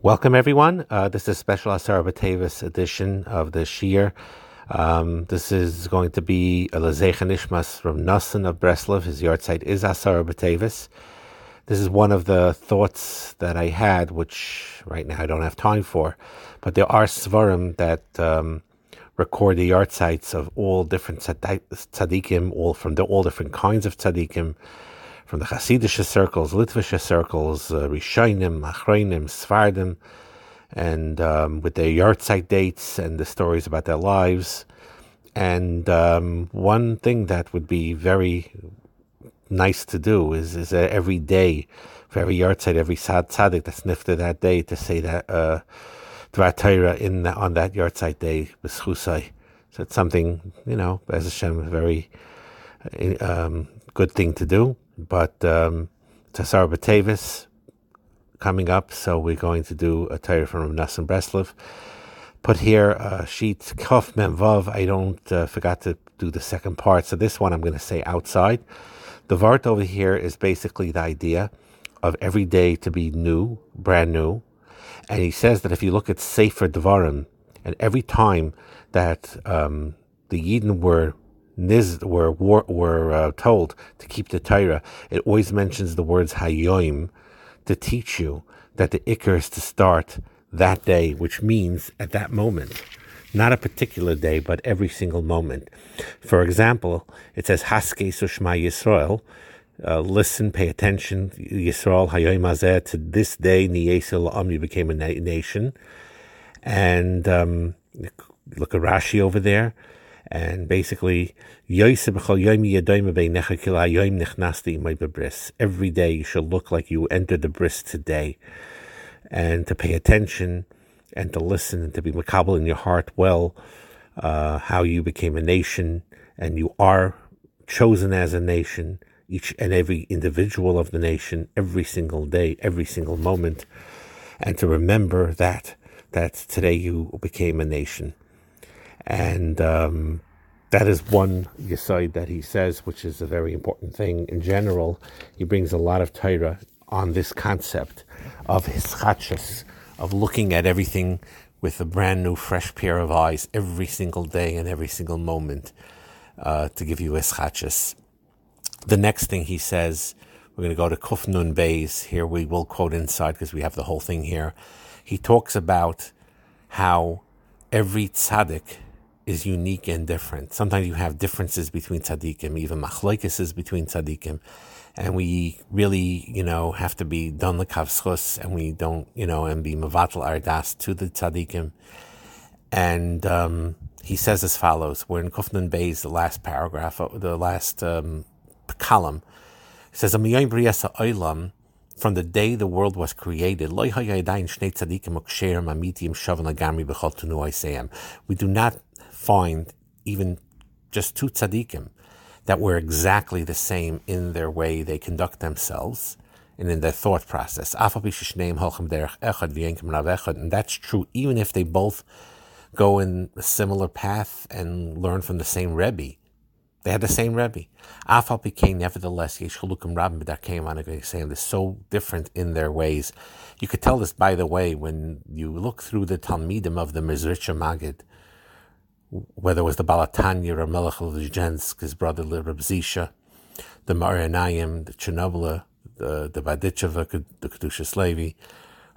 Welcome, everyone. Uh, this is special Asar Batavis edition of the Shir. Um, this is going to be a Lezecha Nishmas from Nassan of Breslov. His yard site is Asar Batavis. This is one of the thoughts that I had, which right now I don't have time for, but there are svarim that um, record the yard sites of all different tzaddikim, all from the, all different kinds of tzaddikim, from the Hasidic circles, Litvish circles, uh, Rishonim, Achronim, Sfardim, and um, with their yahrzeit dates and the stories about their lives. And um, one thing that would be very nice to do is is uh, every day, for every yahrzeit, every sad tzaddik that's nifted that day to say that uh, Dvar Torah in the, on that yahrzeit day, B'schusai. So it's something, you know, as Hashem, a very um, good thing to do. But um, Tassar Batavis coming up, so we're going to do a Torah from Nassim Breslov. Put here uh, sheet Kaf Vav. I don't uh, forgot to do the second part, so this one I'm going to say outside. The Vart over here is basically the idea of every day to be new, brand new. And he says that if you look at Sefer Devarim, and every time that um, the Yidden were niz were were, uh, told to keep the Torah, it always mentions the words Hayoim to teach you that the Iker is to start that day, which means at that moment, not a particular day, but every single moment. For example, it says Haske Sushma Yisrael. Uh, listen, pay attention, Yisrael Hayoim Azeh. To this day, Niyesel Am, you became a na- nation, and um, look at Rashi over there and basically every day you should look like you entered the bris today. And to pay attention and to listen and to be macabre in your heart well uh, how you became a nation. And you are chosen as a nation each and every individual of the nation every single day every single moment. And to remember that that today you became a nation and um, that is one Yisoid that he says, which is a very important thing. In general, he brings a lot of Torah on this concept of hischachas, of looking at everything with a brand new, fresh pair of eyes every single day and every single moment uh, to give you hischachas. The next thing he says, we're going to go to Kufnun Bays. Here we will quote inside because we have the whole thing here. He talks about how every tzaddik is unique and different. Sometimes you have differences between tzaddikim, even machlokes between tzaddikim, and we really, you know, have to be done lekavschus, and we don't, you know, and be mavatal ardas to the tzaddikim. And um, he says as follows: We're in Kufnan Bay's the last paragraph, uh, the last um, column. He says, from the day the world was created, we do not find even just two tzaddikim that were exactly the same in their way they conduct themselves and in their thought process. And that's true even if they both go in a similar path and learn from the same Rebbe. They had the same Rebbe. Afal became nevertheless Yeshulukim Rabbim They're so different in their ways. You could tell this, by the way, when you look through the Talmidim of the Mezritcher Magid whether it was the Baal HaTanya or Melech of his brother Reb Zisha, the Meor Einayim, the Chernobyl, the, the Berditchever, the Kedusha Levi,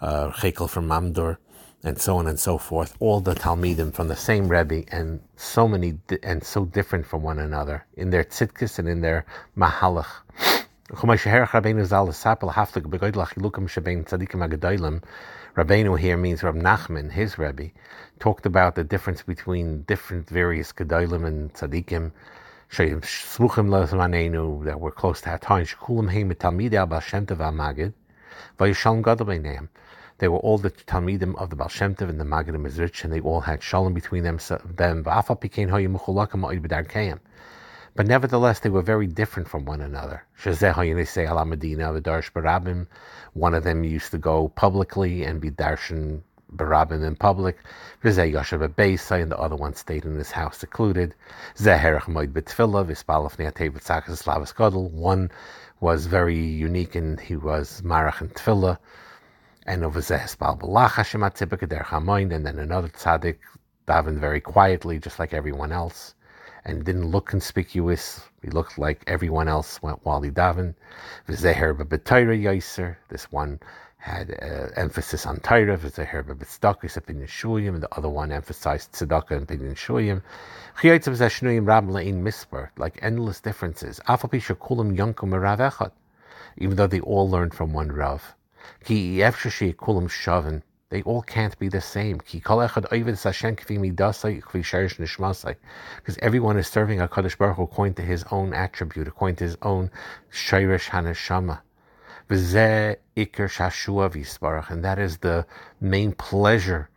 uh, Chekel from Mamdor, and so on and so forth. All the Talmidim from the same Rebbe, and so many and so different from one another in their tzidkis and in their mahalach. Rabbeinu here means Rab Nachman, his Rebbe, talked about the difference between different various Gedolim and Tzadikim, Smuchim Lezmanenu, that were close to time, Shekulim Heim Talmidei Al Baal Shem Tov Magid, Vayishalom Gadol Beinei They were all the Talmidim of the Baal Shem Tov and the Magid and Mezrich, and they all had shalom between them. them but nevertheless, they were very different from one another. One of them used to go publicly and be darshan barabim in public. And the other one stayed in his house secluded. One was very unique and he was marach and tefillah. And over Balbalach Hashem Der Chamoin, and then another tzaddik davened very quietly, just like everyone else, and didn't look conspicuous. He looked like everyone else while he davened. V'zeher b'b'tayra yoiser. This one had uh, emphasis on Torah, v'zeher b'b'tzedakah, opinion shuyim, and the other one emphasized tzedakah and opinion shuyim. Chiyotzav zeshnuyim rab le'in misper, like endless differences. Afal pisha kulam yonkum rav echad, even though they all learned from one rav. Ki efshashi kulam shaven, they all can't be the same. Because everyone is serving a Kadosh Baruch Hu according to his own attribute, according to his own shirish haneshama. And that is the main pleasure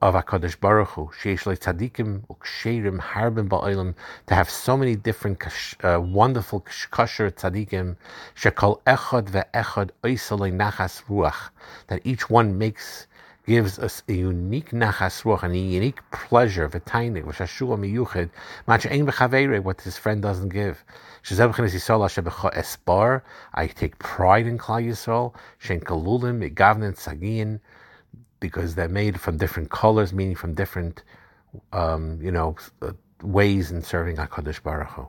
of HaKadosh Baruch Hu, to have so many different uh, wonderful kosher tzadikim, nachas ruach, that each one makes gives us a unique nachas ruach and a unique pleasure, v'tainik, v'shashua miyuchid, mach ein v'chavere, what his friend doesn't give. Espar, I take pride in Klal Yisrael, shen kalulim, igavnen tzagiyin, because they're made from different colors, meaning from different, um, you know, uh, ways in serving HaKadosh Baruch Hu.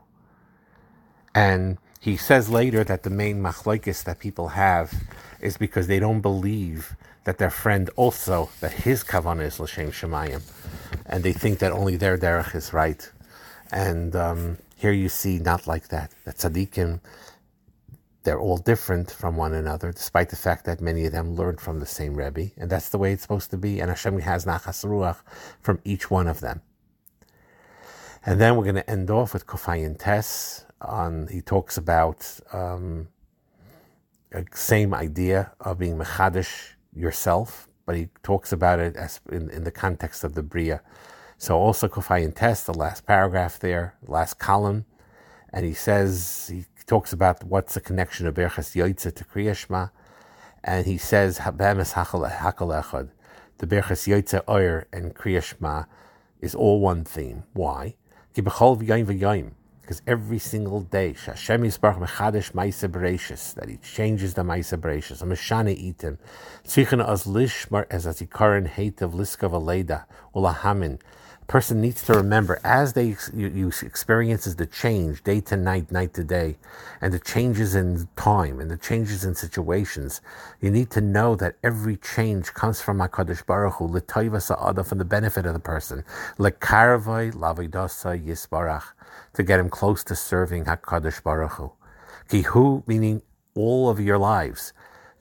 And he says later that the main machlokes that people have is because they don't believe that their friend also, that his kavanah is l'shem shemayim. And they think that only their derech is right. And um, here you see not like that. That tzaddikim they're all different from one another, despite the fact that many of them learned from the same Rebbe, and that's the way it's supposed to be. And Hashem has nachas ruach from each one of them. And then we're going to end off with Kofayin Tess. On he talks about um, same idea of being mechadish yourself, but he talks about it as in, in the context of the bria. So also Kofayin Test, the last paragraph there, last column, and he says he talks about what's the connection of Berchas Yoitza to Kriyashma, and he says Habemes Hakal Echad. The Berchas Yoitza Oyer and Kriyashma is all one theme. Why? Every single day, Hashem Yisbarach Mechadesh Maisa Bereshis, that He changes the Maisa Bereshis, a Meshane Itim, Tzvichen Az Lishmar as Azikaran Hate of Liskav Aleda, Ulahamin, person needs to remember as they you, you experiences the change day to night, night to day, and the changes in time and the changes in situations. You need to know that every change comes from Hakadosh Baruch Hu, l'toiva sa'ada, for the benefit of the person, lekarvai lavidasa yisbarach, to get him close to serving Hakadosh Baruch Hu. Kihu meaning all of your lives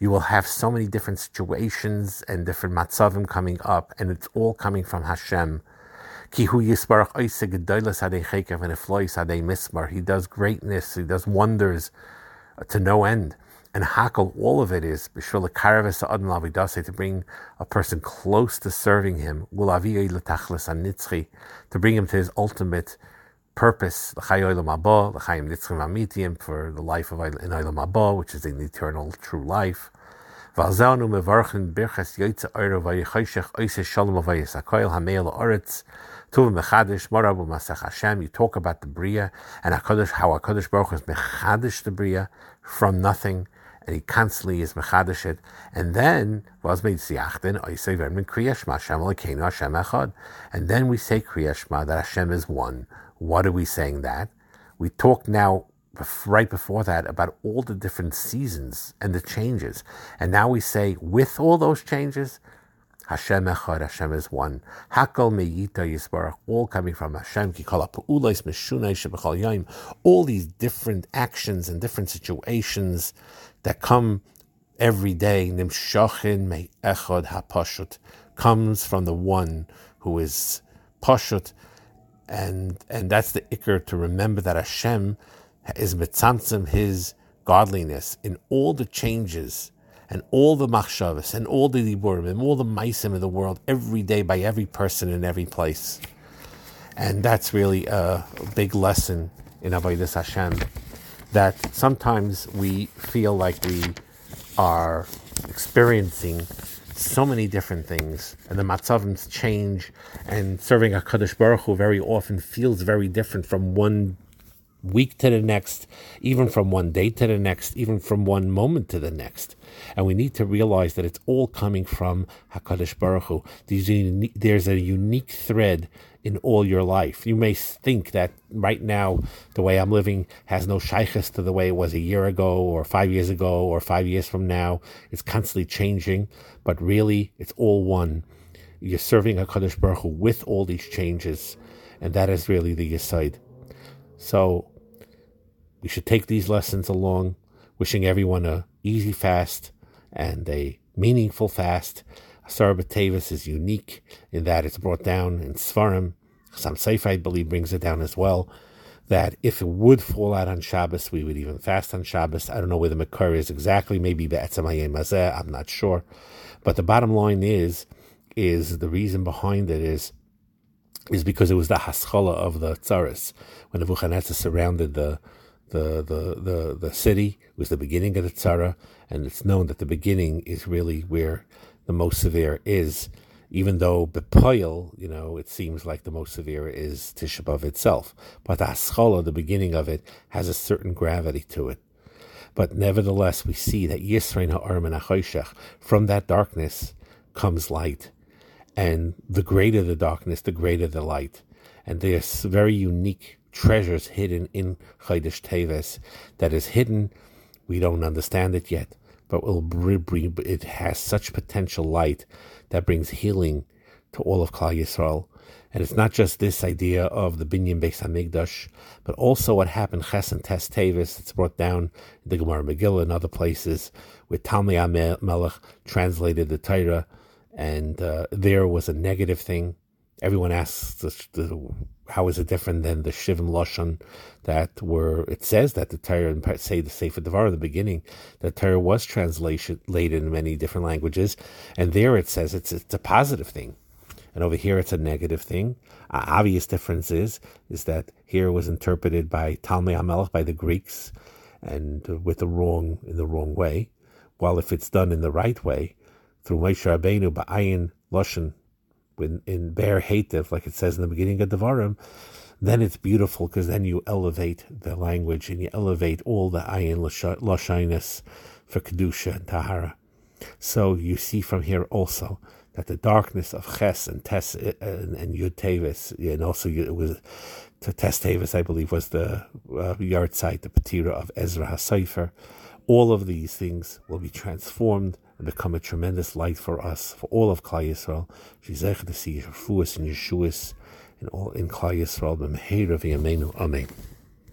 you will have so many different situations and different matzavim coming up, and it's all coming from Hashem. Ki hu yisbarach oise gedoilas hadei chekev and eflois hadei mismar. He does greatness, he does wonders to no end. And hakol, all of it is b'shvil lekaravis adon lavidase to bring a person close to serving him. Ulaviyei anitzchi to bring him to his ultimate purpose, l'chayolam abba, l'chayim nitzchim amitim for the life of in olam abba, which is an eternal true life. Yoytze oiro vayichayshech oise shalom avayis akoil oretz Tuv Mechadish, Masach Hashem, you talk about the Bria and HaKadosh, how HaKadosh Baruch is Mechadish the Bria from nothing, and he constantly is Mechadish it. And then, was made Vermin Kriyashma, Hashem Hashem Echad. And then we say Kriyashma, that Hashem is one. What are we saying that? We talk now right before that about all the different seasons and the changes. And now we say, with all those changes, Hashem Echad, Hashem is one. Hakol meyita yisbarach, all coming from Hashem. All these different actions and different situations that come every day. Nimshachin me echad hapashut comes from the one who is pashut, and and that's the ikr to remember that Hashem is mitzamtzim his godliness in all the changes and all the machshavas and all the diburim and all the maisim of the world every day by every person in every place. And that's really a big lesson in Avodah Hashem that sometimes we feel like we are experiencing so many different things, and the matzavim change, and serving a Kaddish Baruch Hu very often feels very different from one week to the next, even from one day to the next, even from one moment to the next. And we need to realize that it's all coming from Hakadosh Baruch Hu. There's a unique thread in all your life. You may think that right now the way I'm living has no shaykhs to the way it was a year ago or five years ago or five years from now. It's constantly changing, but really it's all one. You're serving HaKadosh Baruch Hu with all these changes, and that is really the Yisaid. So we should take these lessons along, wishing everyone a easy fast and a meaningful fast. Asar B'Tavis is unique in that it's brought down in Svarim. Some Sefer, I believe, brings it down as well. That if it would fall out on Shabbos, we would even fast on Shabbos. I don't know where the Makar is exactly. Maybe Be'etzem Mazeh. I'm not sure. But the bottom line is, is the reason behind it is is because it was the haskalah of the tzaris when Nebuchadnezzar surrounded the the, the, the, the city was the beginning of the tzara, and it's known that the beginning is really where the most severe is, even though Bepoil, you know, it seems like the most severe is Tisha B'Av itself. But the the beginning of it, has a certain gravity to it. But nevertheless, we see that Yisrain Ha'arim and from that darkness comes light. And the greater the darkness, the greater the light. And there's very unique treasures hidden in Chodesh Teves that is hidden. We don't understand it yet, but it has such potential light that brings healing to all of Klal Yisrael. And it's not just this idea of the Binyan Beis Hamikdash, but also what happened Ches and Tes Tevis. It's brought down in the Gemara Megillah and other places, where Talmai Melech translated the Torah, and uh, there was a negative thing. Everyone asks the, the how is it different than the Shivim Lashon that were, it says that the Torah, and say the Sefer Devar in the beginning, the Torah was translated in many different languages, and there it says it's, it's a positive thing. And over here it's a negative thing. Uh, obvious difference is, is that here it was interpreted by Talmai HaMelech, by the Greeks, and with the wrong, in the wrong way. While if it's done in the right way, through Moshe Rabbeinu, Ba'ayin Lashon, in, in Be'er Hativ, like it says in the beginning of Devarim, then it's beautiful because then you elevate the language and you elevate all the ayin lashiness for kedusha and tahara. So you see from here also that the darkness of Ches and Tes and, and Yud Tevis, and also it was to Tes Tevis, I believe, was the uh, yahrzeit, the Patira of Ezra HaSofer. All of these things will be transformed and become a tremendous light for us, for all of Klal Yisrael. Shizech to see Refuas and Yeshuas in all in Klal Yisrael. Amen.